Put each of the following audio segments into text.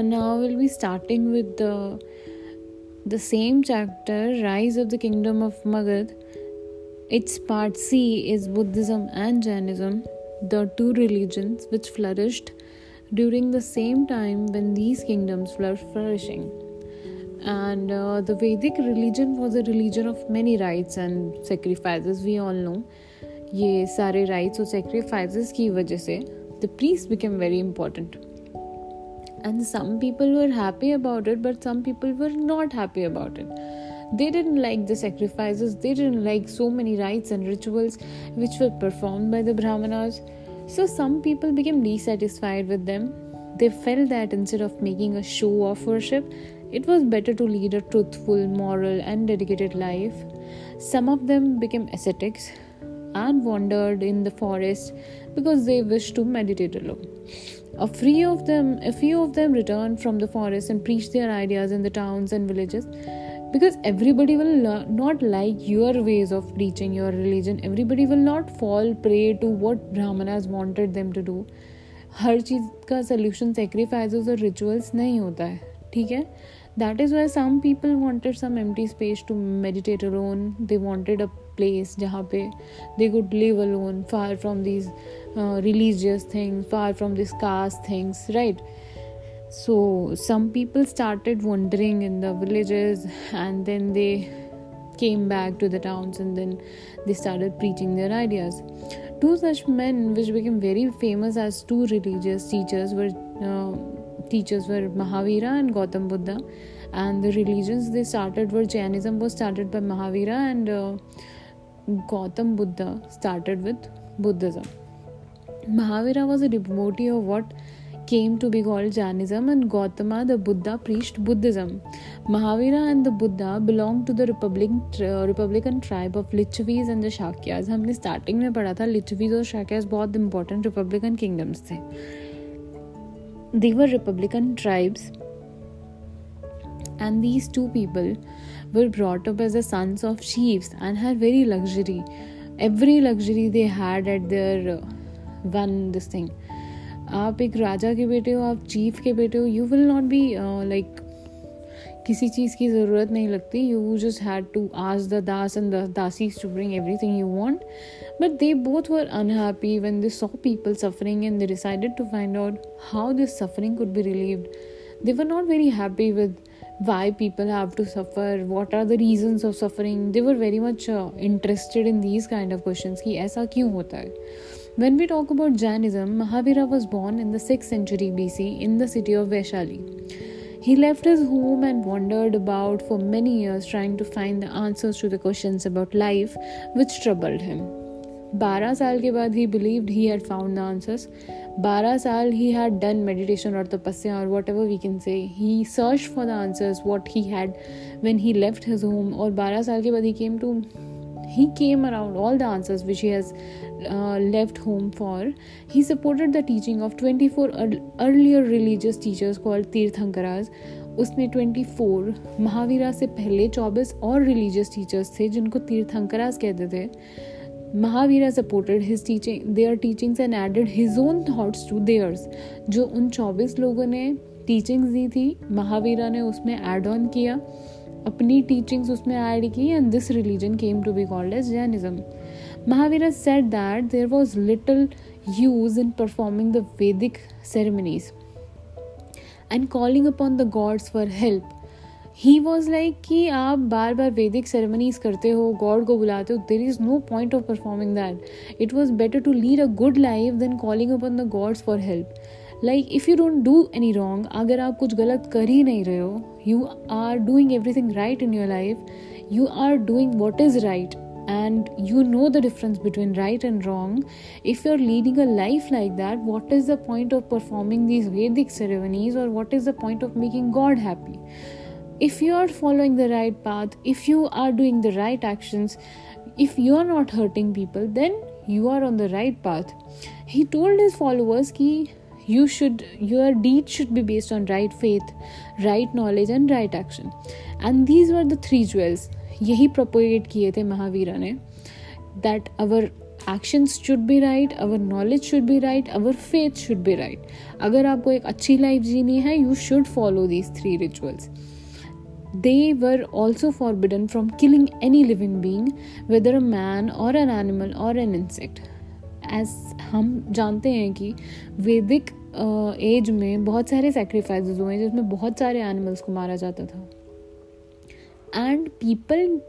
uh, now we'll be starting with the the same chapter, Rise of the Kingdom of Magad. Its part C is Buddhism and Jainism, the two religions which flourished during the same time when these kingdoms were flourishing. And uh, the Vedic religion was a religion of many rites and sacrifices, we all know. ये सारे rites और sacrifices की वजह से the priests became very important and some people were happy about it but some people were not happy about it. They didn't like the sacrifices. They didn't like so many rites and rituals which were performed by the brahmanas. So some people became dissatisfied with them. They felt that instead of making a show of worship it was better to lead a truthful moral and dedicated life. Some of them became ascetics and wandered in the forest because they wished to meditate alone a few of them, a few of them returned from the forest and preached their ideas in the towns and villages, because everybody will not like your ways of preaching your religion. Everybody will not fall prey to what brahmanas wanted them to do. हर चीज़ का solution sacrifices और rituals नहीं होता है ठीक है that is why some people wanted some empty space to meditate alone they wanted a place pe they could live alone far from these uh, religious things far from these caste things right? So some people started wandering in the villages and then they came back to the towns and then they started preaching their ideas. Two such men which became very famous as two religious teachers were uh, teachers were mahavira and gautam buddha. And the religions they started were jainism was started by mahavira and uh, gautam buddha started with buddhism Mahavira was a devotee of what came to be called Jainism, and Gautama, the Buddha, preached Buddhism. Mahavira and the Buddha belonged to the Republican, uh, Republican tribe of Lichavis and the Shakyas. हमने starting में पढ़ा था लिचवीज और शाक्यास बहुत important Republican kingdoms थे they were republican tribes and these two people were brought up as the sons of chiefs and had very luxury every luxury they had at their uh, one this thing आप एक राजा के बेटे हो आप chief के बेटे हो you will not be like किसी चीज़ की ज़रूरत नहीं लगती you just had to ask the das and the दासीज to bring everything you want but they both were unhappy when they saw people suffering and they decided to find out how this suffering could be relieved they were not very happy with why people have to suffer what are the reasons of suffering. They were very much uh, interested in these kind of questions ki aisa kyun hota hai when we talk about jainism mahavira was born in the 6th century bc in the city of vaishali. He left his home and wandered about for many years trying to find the answers to the questions about life which troubled him. 12 साल के बाद he believed he had found the answers 12 साल he had done meditation और तपस्या और what ever we can say he search for the answers what he had when he left his home और 12 साल के बाद he came to he came around all the answers which he left home for he supported the teaching of twenty four earlier religious teachers teachers called Tirthankaras. उसने 24 महावीरा से पहले 24 और रिलीजियस टीचर्स थे जिनको तीर्थंकराज कहते थे। Mahavira supported his teaching there teachings and added his own thoughts to theirs जो उन 24 लोगों ने टीचिंग्स दी थी महावीरा ने उसमें एड ऑन किया अपनी टीचिंग्स उसमें ऐड की and this religion came to be called as Jainism Mahavira said that there was little use in performing the Vedic ceremonies and calling upon the gods for help. he was like कि आप बार बार वैदिक ceremonies करते हो God को बुलाते हो there is no point of performing that it was better to lead a good life than calling upon the gods for help like if you don't do any wrong अगर आप कुछ गलत कर ही नहीं रहे हो you are doing everything right in your life you are doing what is right and you know the difference between right and wrong, if you're leading a life like that, what is the point of performing these Vedic ceremonies or what is the point of making God happy? If you are following the right path, if you are doing the right actions, if you are not hurting people, then you are on the right path. He told his followers ki you should your deeds should be based on right faith, right knowledge, and right action. And these were the three jewels यही propagate किए थे महावीरा ने that our actions should be right our knowledge should be right our faith should be right अगर आपको एक अच्छी life जीनी है you should follow these three rituals They were also forbidden from killing any living being whether a man or an animal or an insect as हम जानते हैं कि वैदिक एज में बहुत सारे सेक्रीफाइसेस हुए जिसमें बहुत सारे एनिमल्स को मारा जाता था and people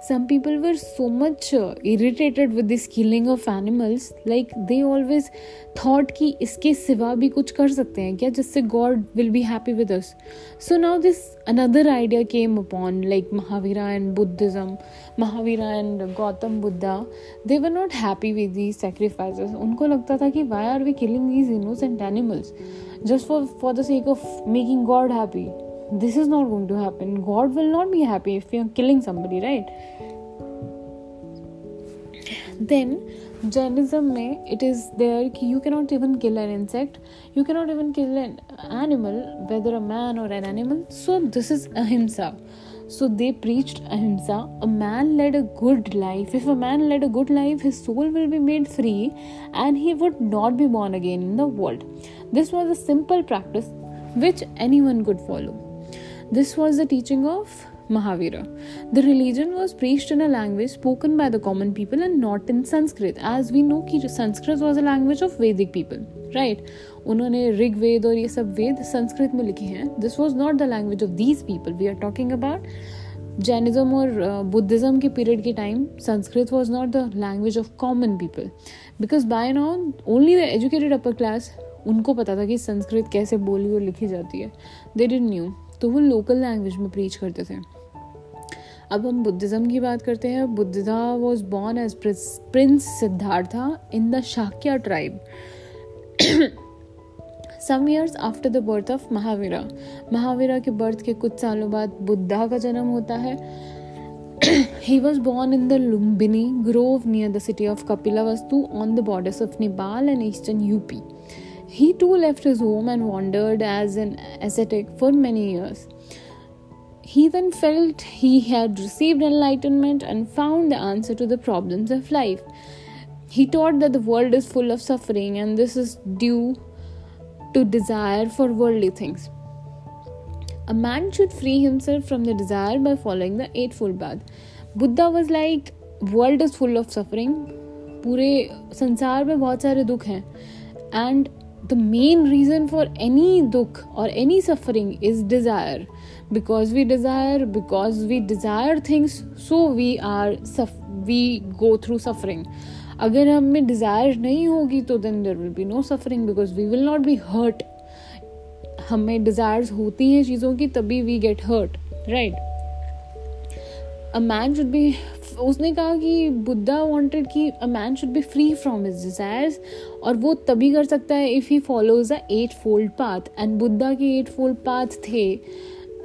some people were so much uh, irritated with this killing of animals. Like they always thought कि इसके सिवा भी कुछ कर सकते हैं क्या जिससे god will be happy with us so now this another idea came upon like Mahavira and Buddhism Mahavira and Gautam Buddha they were not happy with the sacrifices उनको लगता था कि why are we killing these innocent animals just for for the sake of making god happy this is not going to happen. God will not be happy if you are killing somebody right? Then jainism mein it is there you cannot even kill an insect. You cannot even kill an animal whether a man or an animal. So this is ahimsa. So they preached ahimsa. A man led a good life. If a man led a good life his soul will be made free and he would not be born again in the world. This was a simple practice which anyone could follow this was the teaching of Mahavira. The religion was preached in a language spoken by the common people and not in Sanskrit. As we know कि Sanskrit was a language of Vedic people, right? उन्होंने ऋग्वेद और ये सब वेद संस्कृत में लिखे हैं this was not the language of these people we are talking about Jainism और Buddhism के पीरियड के time Sanskrit was not the language of common people because by now only the educated upper class उनको पता था कि संस्कृत कैसे बोली और लिखी जाती है दे डिड न्यू तो वो लोकल लैंग्वेज में प्रीच करते थे। अब हम बुद्धिज़्म की बात करते हैं। Buddha was born as prince Siddhartha in the Shakya tribe some years after the birth of Mahavira Mahavira के बर्थ के कुछ सालों बाद बुद्धा का जन्म होता है। He was born in the Lumbini Grove near the city of Kapilavastu on the borders of Nepal and eastern UP. He too left his home and wandered as an ascetic for many years. He then felt he had received enlightenment and found the answer to the problems of life. He taught that the world is full of suffering and this is due to desire for worldly things. A man should free himself from the desire by following the Eightfold Path. Buddha was like, world is full of suffering. पूरे संसार में बहुत सारे दुख हैं and the main reason for any दुख और any suffering is desire because we desire because we desire things so we are we go through suffering अगर हमें डिज़ायर नहीं होगी तो then there will be no suffering because we will not be hurt हमें desire होती हैं चीज़ों की, तभी we get hurt right a man should be उसने कहा कि बुद्धा वांटेड कि a man should be free from his desires और वो तभी कर सकता है if he follows a eightfold path and Buddha के एट फोल्ड पाथ थे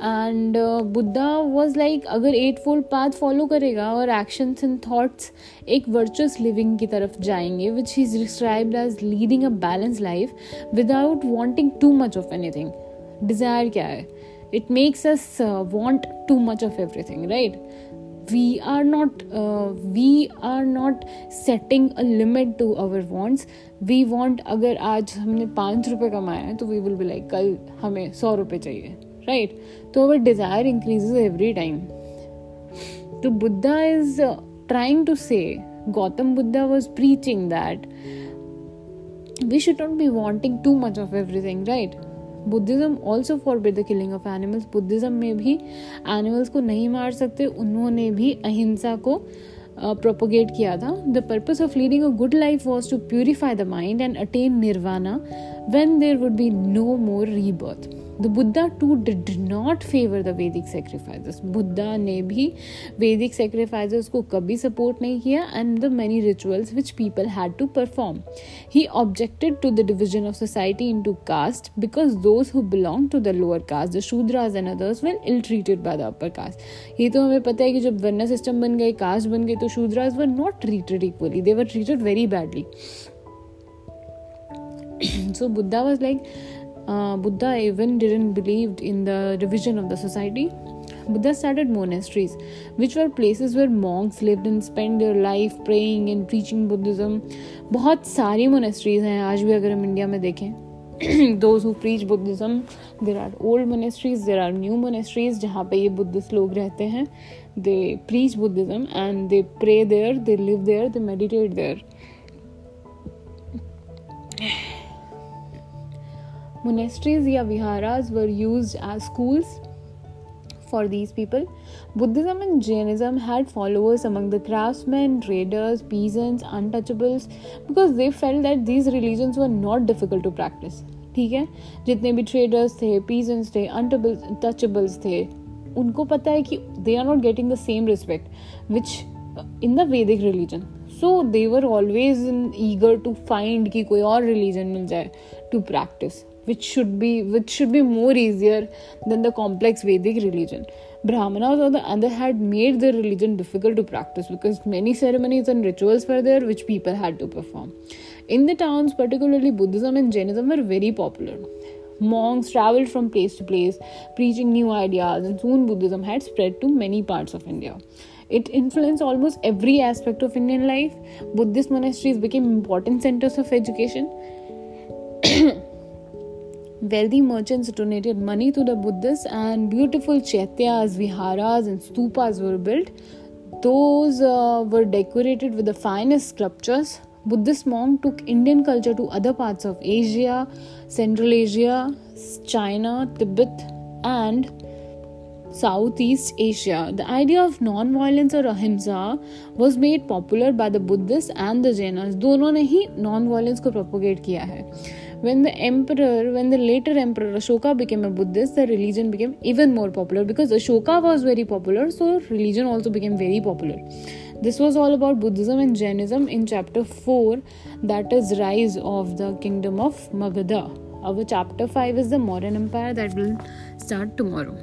एंड बुद्धा वॉज़ लाइक अगर एट फोल्ड पाथ फॉलो करेगा और एक्शंस एंड थाट्स एक वर्चुअस लिविंग की तरफ़ जाएँगे which is described as leading a balance life without wanting too much of anything desire क्या है? It makes us want too much of everything right we are not uh, we are not setting a limit to our wants we want अगर आज हमने पाँच रुपये कमाया है तो वी विल बी लाइक कल हमें सौ रुपये चाहिए राइट तो our desire increases every time तो Buddha is trying to say Gautam Buddha was preaching that we should not be wanting too much of everything right Buddhism also forbid the killing of animals Buddhism में भी animals को नहीं मार सकते। उन्होंने भी अहिंसा को प्रोपोगेट किया था। The purpose of leading a good life was to purify the mind and attain nirvana when there would be no more rebirth the Buddha too did not favour the Vedic sacrifices Buddha ने भी वैदिक sacrifices को कभी support नहीं किया and the many rituals which people had to perform he objected to the division of society into caste because those who belong to the lower caste the Shudras and others were ill treated by the upper caste ये तो हमें पता है कि जब varna system बन गए caste बन गए तो Shudras were not treated equally they were treated very badly so, buddha was like uh, Buddha even didn't believe in the division of the society. Buddha started monasteries, which were places where monks lived and spent their life praying and preaching Buddhism. बहुत सारी monasteries हैं आज भी अगर हम India में देखें those who preach Buddhism there are old monasteries there are new monasteries जहाँ पे ये बुद्धिस्ट लोग रहते हैं they preach Buddhism and they pray there they live there they meditate there monasteries या viharas were used as schools for these people. Buddhism and Jainism had followers among the craftsmen, traders, peasants, untouchables because they felt that these religions were not difficult to practice. ठीक है जितने भी traders थे peasants थे untouchables थे उनको पता है कि they are not getting the same respect which in the Vedic religion so they were always in eager to find कि कोई और रिलीजन मिल जाए to practice which should be which should be more easier than the complex Vedic religion. Brahmanas, on the other hand, made their religion difficult to practice because many ceremonies and rituals were there which people had to perform. In the towns, particularly Buddhism and Jainism were very popular. Monks traveled from place to place, preaching new ideas, and soon Buddhism had spread to many parts of India. It influenced almost every aspect of Indian life. Buddhist monasteries became important centers of education. Wealthy merchants donated money to the Buddhists, and beautiful chaityas, viharas, and stupas were built. Those uh, were decorated with the finest sculptures. Buddhist monks took Indian culture to other parts of Asia, Central Asia, China, Tibet, and Southeast Asia. The idea of non-violence or ahimsa was made popular by the Buddhists and the Jainas. दोनों ने ही non-violence को propagate किया है. When the emperor, when the later emperor Ashoka became a Buddhist, the religion became even more popular because Ashoka was very popular, so religion also became very popular. This was all about Buddhism and Jainism in chapter 4, that is Rise of the Kingdom of Magadha. Our chapter 5 is the Mauryan Empire that will start tomorrow.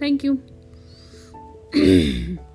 Thank you.